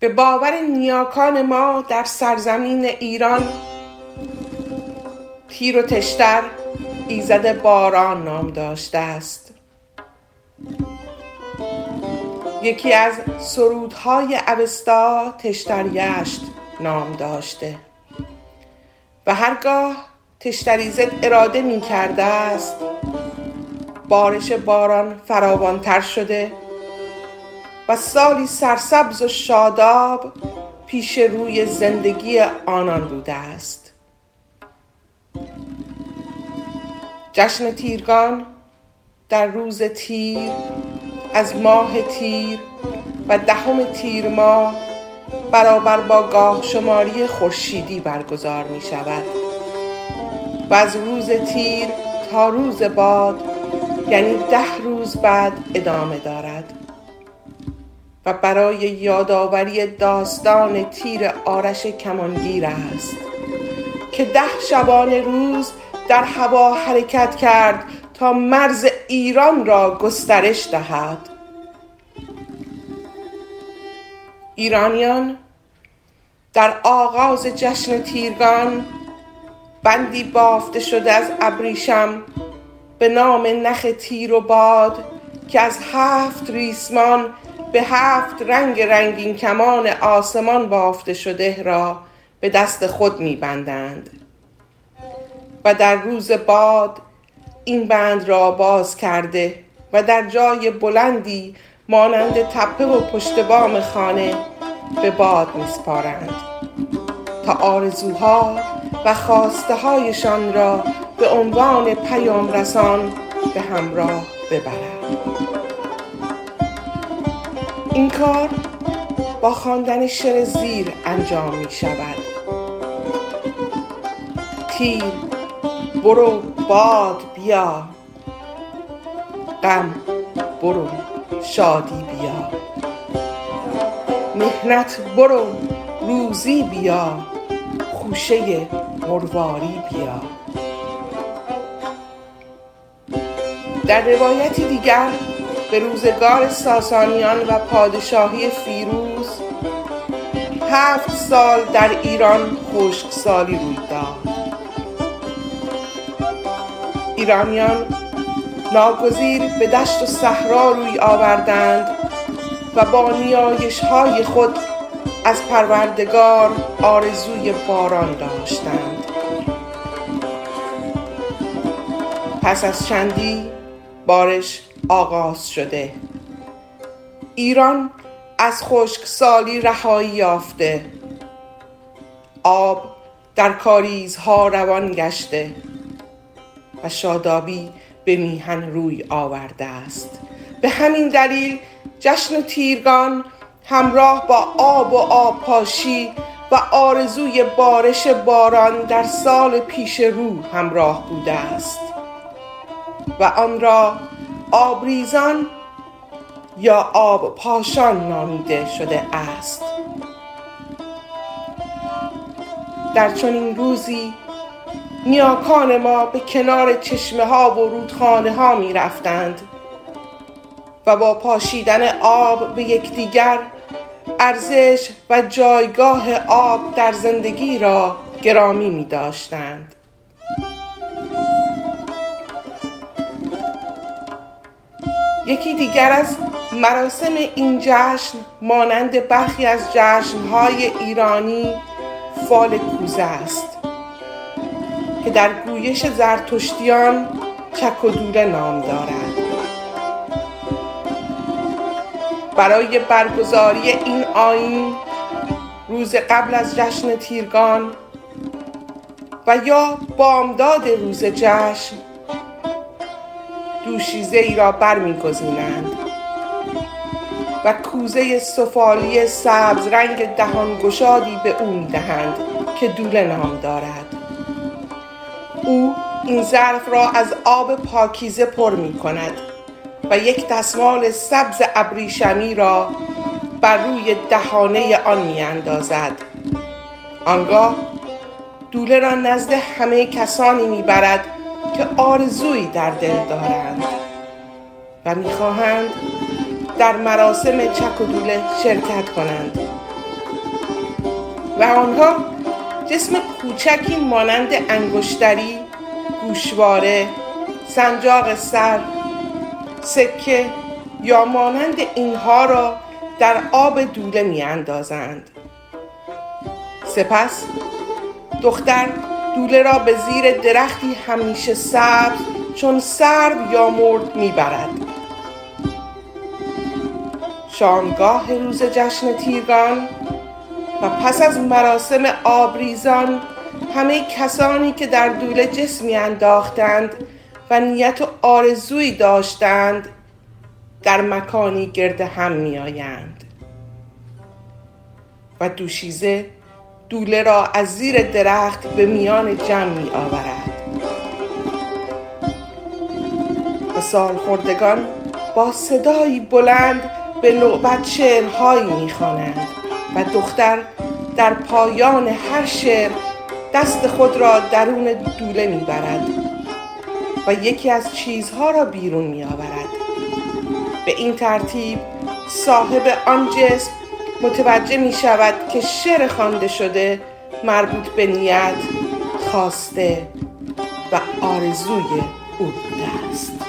به باور نیاکان ما در سرزمین ایران تیر و تشتر ایزد باران نام داشته است. یکی از سرودهای اوستا تشتر یشت نام داشته. و هرگاه تشتریزت اراده می کرده است. بارش باران فراوانتر شده. و سالی سرسبز و شاداب پیش روی زندگی آنان بوده است. جشن تیرگان در روز تیر از ماه تیر و دهم تیر ماه برابر با گاه شماری خورشیدی برگزار می شود. و از روز تیر تا روز باد یعنی ده روز بعد ادامه دارد. و برای یادآوری داستان تیر آرش کمانگیر است که ده شبانه روز در هوا حرکت کرد تا مرز ایران را گسترش دهد. ایرانیان در آغاز جشن تیرگان بندی بافته شده از ابریشم به نام نخ تیر و باد که از هفت ریسمان به هفت رنگ رنگین کمان آسمان بافته شده را به دست خود می بندند و در روز باد این بند را باز کرده و در جای بلندی مانند تپه و پشت بام خانه به باد میسپارند. تا آرزوها و خواسته هایشان را به عنوان پیام رسان به همراه ببرند. این کار با خواندن شعر زیر انجام می شود. تیر برو باد بیا. غم برو شادی بیا. مهنت برو روزی بیا. خوشه مرواری بیا. در روایتی دیگر به روزگار ساسانیان و پادشاهی فیروز هفت سال در ایران خشکسالی روی داد. ایرانیان ناگزیر به دشت و صحرا روی آوردند و با نیایش های خود از پروردگار آرزوی باران داشتند. پس از چندی بارش آغاز شده. ایران از خشکسالی رهایی یافته. آب در کاریزها روان گشته و شادابی به میهن روی آورده است. به همین دلیل جشن تیرگان همراه با آب و آب پاشی و آرزوی بارش باران در سال پیش رو همراه بوده است و آن را آبریزان یا آب پاشان نامیده شده است. در چنین روزی نیاکان ما به کنار چشمه ها و رودخانه ها می رفتند و با پاشیدن آب به یکدیگر ارزش و جایگاه آب در زندگی را گرامی می داشتند یکی دیگر از مراسم این جشن مانند برخی از جشنهای ایرانی فال کوزه است که در گویش زرتشتیان چک و دوره نام دارد. برای برگزاری این آین روز قبل از جشن تیرگان و یا بامداد روز جشن دوشیزه ای را برمیگزینند و کوزه سفالی سبز رنگ دهان گشادی به او می‌دهند که دوله نام دارد. او این ظرف را از آب پاکیزه پر می کند و یک دستمال سبز ابریشمی را بر روی دهانه آن می اندازد آنگاه دوله را نزد همه کسانی می برد که آرزویی در دل دارند و می‌خواهند در مراسم چک و دوله شرکت کنند و آنها جسم کوچکی مانند انگشتری گوشواره سنجاق سر سکه یا مانند اینها را در آب دوله می اندازند. سپس دختر دوله را به زیر درختی همیشه سبز چون سرو یا مرد می‌برد. شامگاه روز جشن تیرگان و پس از مراسم آبریزان همه کسانی که در دوله جسمی انداختند و نیت و آرزویی داشتند در مکانی گرد هم می آیند و دوشیزه دوله را از زیر درخت به میان جمع می آورد. و سالخوردگان با صدایی بلند به نوبت شعرهایی می‌خوانند و دختر در پایان هر شعر دست خود را درون دوله می‌برد و یکی از چیزها را بیرون میآورد به این ترتیب صاحب آن جسم متوجه می شود که شعر خوانده شده مربوط به نیت خواسته و آرزوی او بوده است.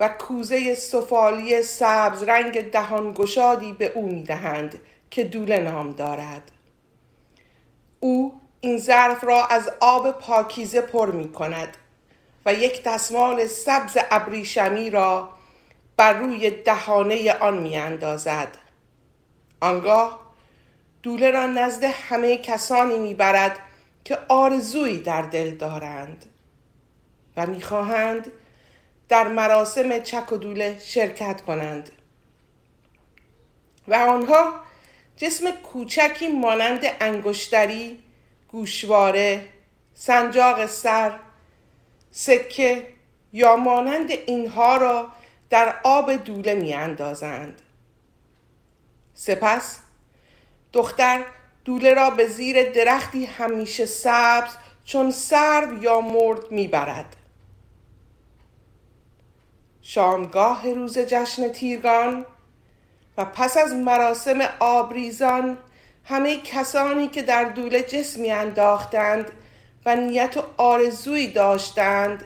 و کوزه سفالی سبز رنگ دهانگشادی به او می‌دهند که دوله نام دارد. او این ظرف را از آب پاکیزه پر می کند و یک دستمال سبز ابریشمی را بر روی دهانه آن می اندازد. آنگاه دوله را نزد همه کسانی می برد که آرزویی در دل دارند. و می‌خواهند در مراسم چک و دوله شرکت کنند و آنها جسم کوچکی مانند انگشتری گوشواره سنجاق سر سکه یا مانند اینها را در آب دوله می اندازند. سپس دختر دوله را به زیر درختی همیشه سبز چون سرو یا مرد می‌برد شامگاه روز جشن تیرگان و پس از مراسم آبریزان همه کسانی که در دوله جسمی انداختند و نیت و آرزویی داشتند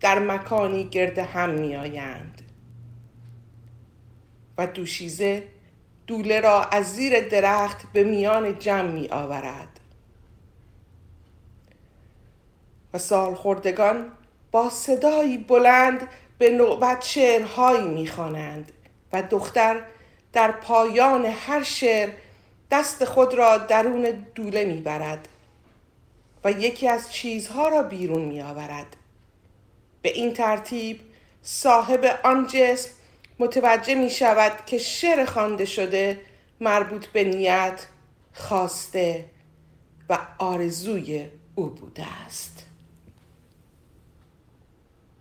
در مکانی گرد هم می آیند و دوشیزه دوله را از زیر درخت به میان جمع می آورد و سالخوردگان با صدایی بلند به نوبت شعرهایی می‌خوانند و دختر در پایان هر شعر دست خود را درون دوله می‌برد و یکی از چیزها را بیرون میآورد. به این ترتیب صاحب آن جسم متوجه می شود که شعر خوانده شده مربوط به نیت خواسته و آرزوی او بوده است.